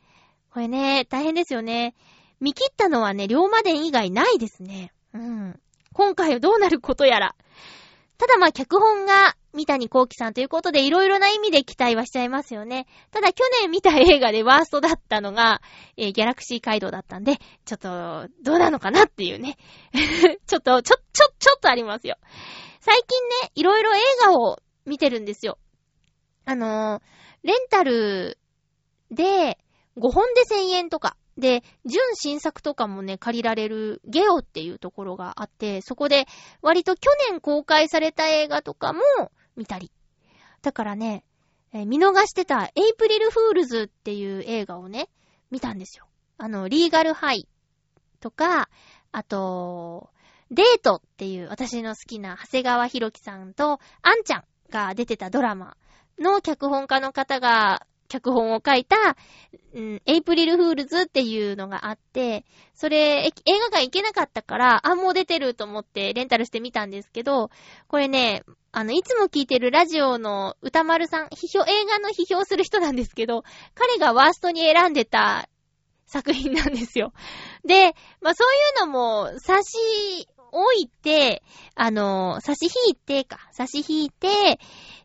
これね、大変ですよね。見切ったのはね、龍馬伝以外ないですね。うん。今回はどうなることやら。ただまあ、脚本が三谷幸喜さんということで、いろいろな意味で期待はしちゃいますよね。ただ去年見た映画でワーストだったのが、えー、ギャラクシー街道だったんで、ちょっと、どうなのかなっていうね。<laughs> ちょっと、ちょ、ちょ、ちょっとありますよ。最近ね、いろいろ映画を見てるんですよ。あのー、レンタルで5本で1000円とか、で、純新作とかもね、借りられるゲオっていうところがあって、そこで割と去年公開された映画とかも見たり。だからね、えー、見逃してたエイプリルフールズっていう映画をね、見たんですよ。あの、リーガルハイとか、あと、デートっていう私の好きな長谷川博己さんと杏ちゃんが出てたドラマの脚本家の方が脚本を書いた、うん、エイプリルフールズっていうのがあって、それ、映画館行けなかったから、あ、もう出てると思ってレンタルしてみたんですけど、これね、あの、いつも聞いてるラジオの歌丸さん、批評、映画の批評する人なんですけど、彼がワーストに選んでた作品なんですよ。で、まあそういうのも差し置いて、あの、差し引いてか、差し引いて、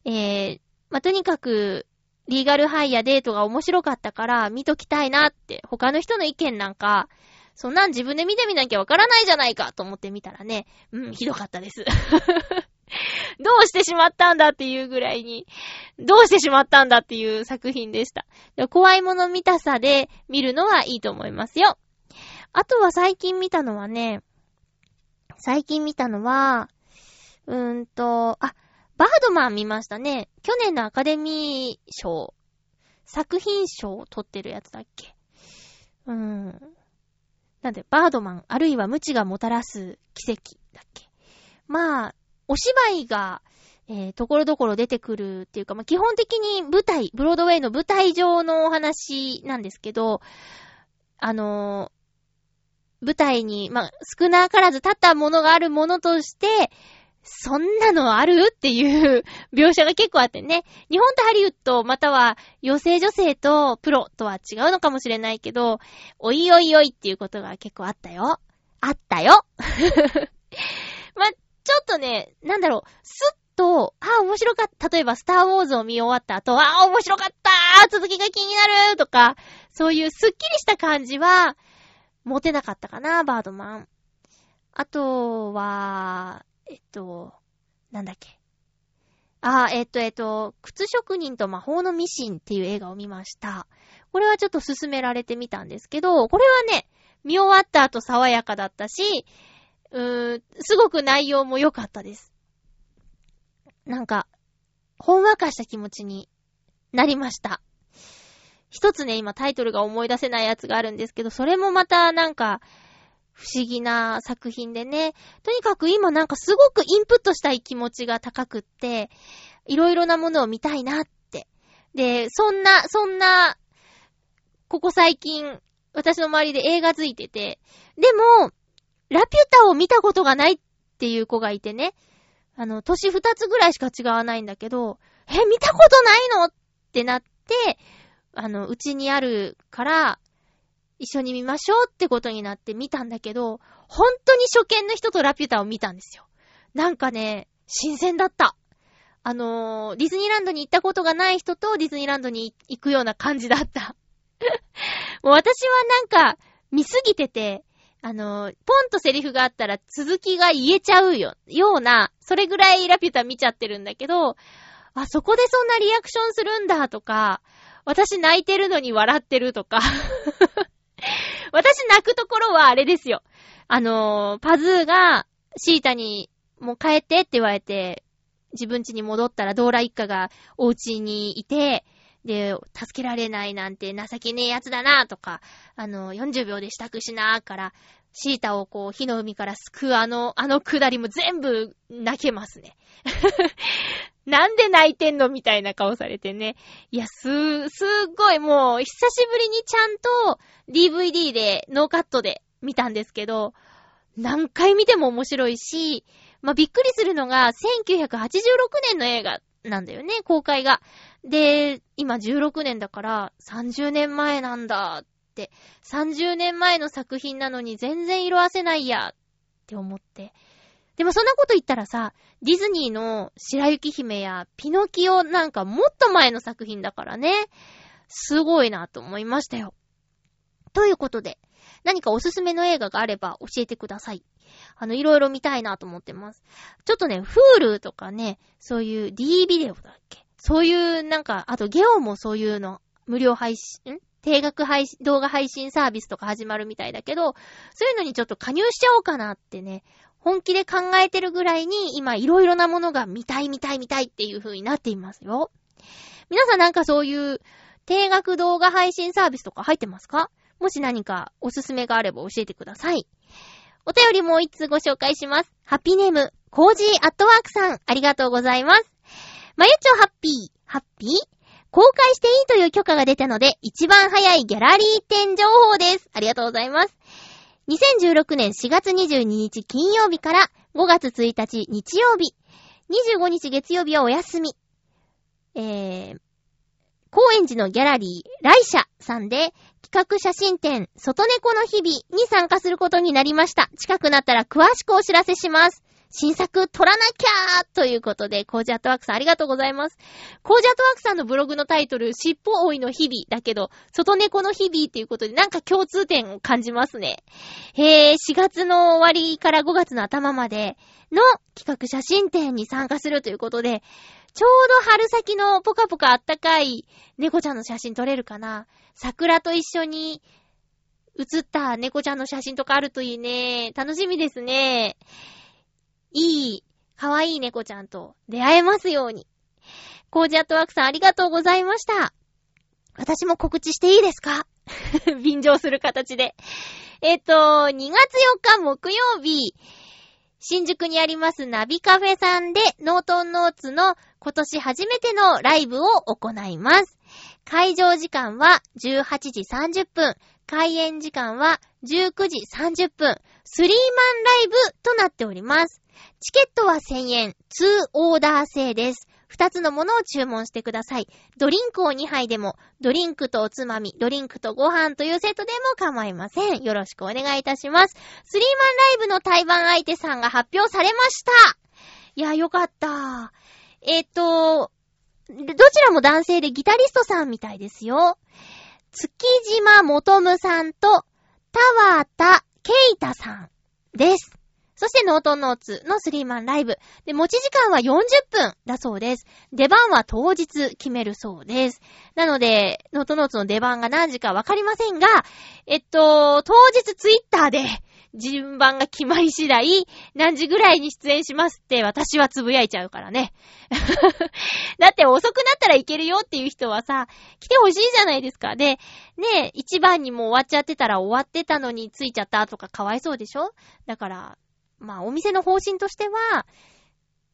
えー、まあとにかく、リーガルハイやデートが面白かったから見ときたいなって、他の人の意見なんか、そんなん自分で見てみなきゃわからないじゃないかと思ってみたらね、うん、ひどかったです。<laughs> どうしてしまったんだっていうぐらいに、どうしてしまったんだっていう作品でした。怖いもの見たさで見るのはいいと思いますよ。あとは最近見たのはね、最近見たのは、うーんと、あ、バードマン見ましたね。去年のアカデミー賞、作品賞を取ってるやつだっけ。うーん。なんで、バードマン、あるいは無知がもたらす奇跡だっけ。まあ、お芝居が、えー、ところどころ出てくるっていうか、まあ、基本的に舞台、ブロードウェイの舞台上のお話なんですけど、あの、舞台に、まあ、少なからず立ったものがあるものとして、そんなのある？っていう描写が結構あってね。日本とハリウッド、または、妖精女性とプロとは違うのかもしれないけど、おいおいおいっていうことが結構あったよ。あったよ。<laughs> まちょっとね、なんだろう、すっと、あ、面白かった。例えば、スターウォーズを見終わった後、あ、面白かった続きが気になるとか、そういうスッキリした感じは、持てなかったかな、バードマン。あとは、えっと、なんだっけ。あ、えっと、えっと、靴職人と魔法のミシンっていう映画を見ました。これはちょっと勧められてみたんですけど、これはね、見終わった後爽やかだったし、うーん、すごく内容も良かったです。なんか、ほんわかした気持ちになりました。一つね、今タイトルが思い出せないやつがあるんですけど、それもまたなんか、不思議な作品でね。とにかく今なんかすごくインプットしたい気持ちが高くって、いろいろなものを見たいなって。で、そんな、そんな、ここ最近、私の周りで映画づいてて、でも、ラピュタを見たことがないっていう子がいてね。あの、年二つぐらいしか違わないんだけど、え、見たことないのってなって、あの、うちにあるから、一緒に見ましょうってことになって見たんだけど、本当に初見の人とラピュタを見たんですよ。なんかね、新鮮だった。あのー、ディズニーランドに行ったことがない人とディズニーランドに行くような感じだった。<laughs> もう私はなんか、見すぎてて、あの、ポンとセリフがあったら続きが言えちゃうよ、ような、それぐらいラピュタ見ちゃってるんだけど、あ、そこでそんなリアクションするんだとか、私泣いてるのに笑ってるとか。<laughs> 私泣くところはあれですよ。あの、パズーがシータにもう帰ってって言われて、自分家に戻ったらドーラ一家がお家にいて、で、助けられないなんて情けねえやつだなとか、あの、40秒で支度しなーから、シータをこう、火の海から救うあの、あのくだりも全部泣けますね。なんで泣いてんのみたいな顔されてね。いや、す、すっごいもう、久しぶりにちゃんと DVD で、ノーカットで見たんですけど、何回見ても面白いし、まあ、びっくりするのが、1986年の映画なんだよね、公開が。で、今16年だから30年前なんだって。30年前の作品なのに全然色褪せないやって思って。でもそんなこと言ったらさ、ディズニーの白雪姫やピノキオなんかもっと前の作品だからね。すごいなと思いましたよ。ということで、何かおすすめの映画があれば教えてください。あの、いろいろ見たいなと思ってます。ちょっとね、Hulu とかね、そういう D ビデオだっけ？そういう、なんか、あとゲオもそういうの、無料配信、ん？定額配信、動画配信サービスとか始まるみたいだけど、そういうのにちょっと加入しちゃおうかなってね、本気で考えてるぐらいに、今いろいろなものが見たい見たい見たいっていう風になっていますよ。皆さんなんかそういう定額動画配信サービスとか入ってますか？もし何かおすすめがあれば教えてください。お便りもう一つご紹介します。ハッピーネーム、コージーアットワークさん、ありがとうございます。まゆちょハッピー、ハッピー公開していいという許可が出たので、一番早いギャラリー展情報です。ありがとうございます。2016年4月22日金曜日から5月1日日曜日、25日月曜日はお休み。えー、高円寺のギャラリー、ライシャさんで、企画写真展、外猫の日々に参加することになりました。近くなったら詳しくお知らせします。新作撮らなきゃーということで、コージアットワークさんありがとうございます。コージアットワークさんのブログのタイトル、尻尾追いの日々だけど、外猫の日々っていうことで、なんか共通点を感じますね。へー、4月の終わりから5月の頭までの企画写真展に参加するということで、ちょうど春先のポカポカあったかい猫ちゃんの写真撮れるかな桜と一緒に写った猫ちゃんの写真とかあるといいね。楽しみですね。いい、かわいい猫ちゃんと出会えますように。コージアットワークさんありがとうございました。私も告知していいですか？<laughs> 便乗する形で。えっ、と、2月4日木曜日、新宿にありますナビカフェさんでノートンノーツの今年初めてのライブを行います。開場時間は18時30分、開演時間は19時30分、スリーマンライブとなっております。チケットは1000円、2オーダー制です。2つのものを注文してください。ドリンクを2杯でも、ドリンクとおつまみ、ドリンクとご飯というセットでも構いません。よろしくお願いいたします。スリーマンライブの対バン相手さんが発表されました。いや、よかった。えっ、と、どちらも男性でギタリストさんみたいですよ。月島元夢さんと、田畑ケイタさんです。そしてノートノーツのスリーマンライブ。で、持ち時間は40分だそうです。出番は当日決めるそうです。なので、ノートノーツの出番が何時かわかりませんが、えっと、当日ツイッターで順番が決まり次第、何時ぐらいに出演しますって私はつぶやいちゃうからね。<laughs> だって遅くなったらいけるよっていう人はさ、来てほしいじゃないですか。で、ね、一番にもう終わっちゃってたら終わってたのについちゃったとかかわいそうでしょ？だから、まあお店の方針としては、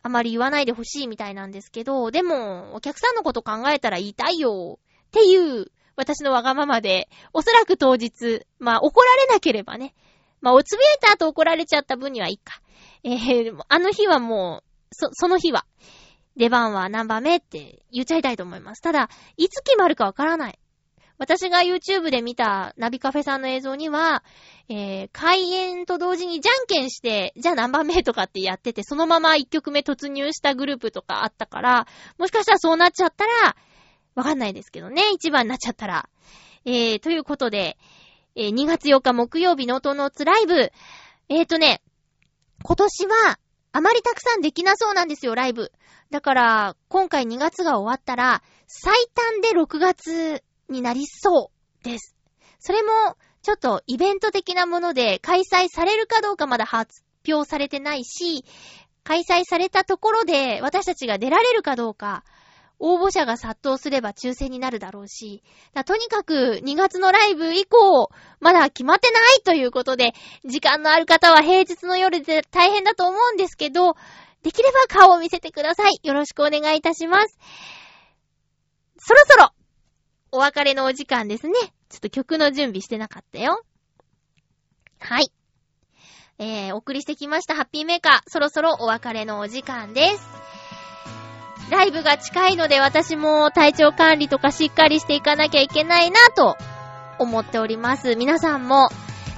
あまり言わないでほしいみたいなんですけど、でも、お客さんのこと考えたら言いたいよっていう、私のわがままで、おそらく当日、まあ怒られなければね、まあおつぶやいた後怒られちゃった分にはいいか。えー、あの日はもう、そ、その日は、出番は何番目って言っちゃいたいと思います。ただ、いつ決まるかわからない。私が YouTube で見たナビカフェさんの映像には、えー、開演と同時にじゃんけんして、じゃあ何番目とかってやってて、そのまま1曲目突入したグループとかあったから、もしかしたらそうなっちゃったら、わかんないですけどね、1番になっちゃったら。えー、ということで、えー、2月4日木曜日の音のつライブ。えーとね、今年は、あまりたくさんできなそうなんですよ、ライブ。だから、今回2月が終わったら、最短で6月になりそうです。それも、ちょっとイベント的なもので開催されるかどうかまだ発表されてないし、開催されたところで私たちが出られるかどうか、応募者が殺到すれば抽選になるだろうし、とにかく2月のライブ以降、まだ決まってないということで、時間のある方は平日の夜で大変だと思うんですけど、できれば顔を見せてください。よろしくお願いいたします。そろそろ、お別れのお時間ですね。ちょっと曲の準備してなかったよ。はい。えー、お送りしてきましたハッピーメーカー。そろそろお別れのお時間です。ライブが近いので私も体調管理とかしっかりしていかなきゃいけないなと思っております。皆さんも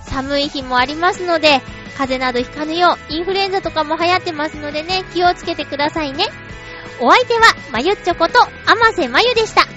寒い日もありますので、風邪などひかぬよう、インフルエンザとかも流行ってますのでね、気をつけてくださいね。お相手は、まゆっちょこと、あませまゆでした。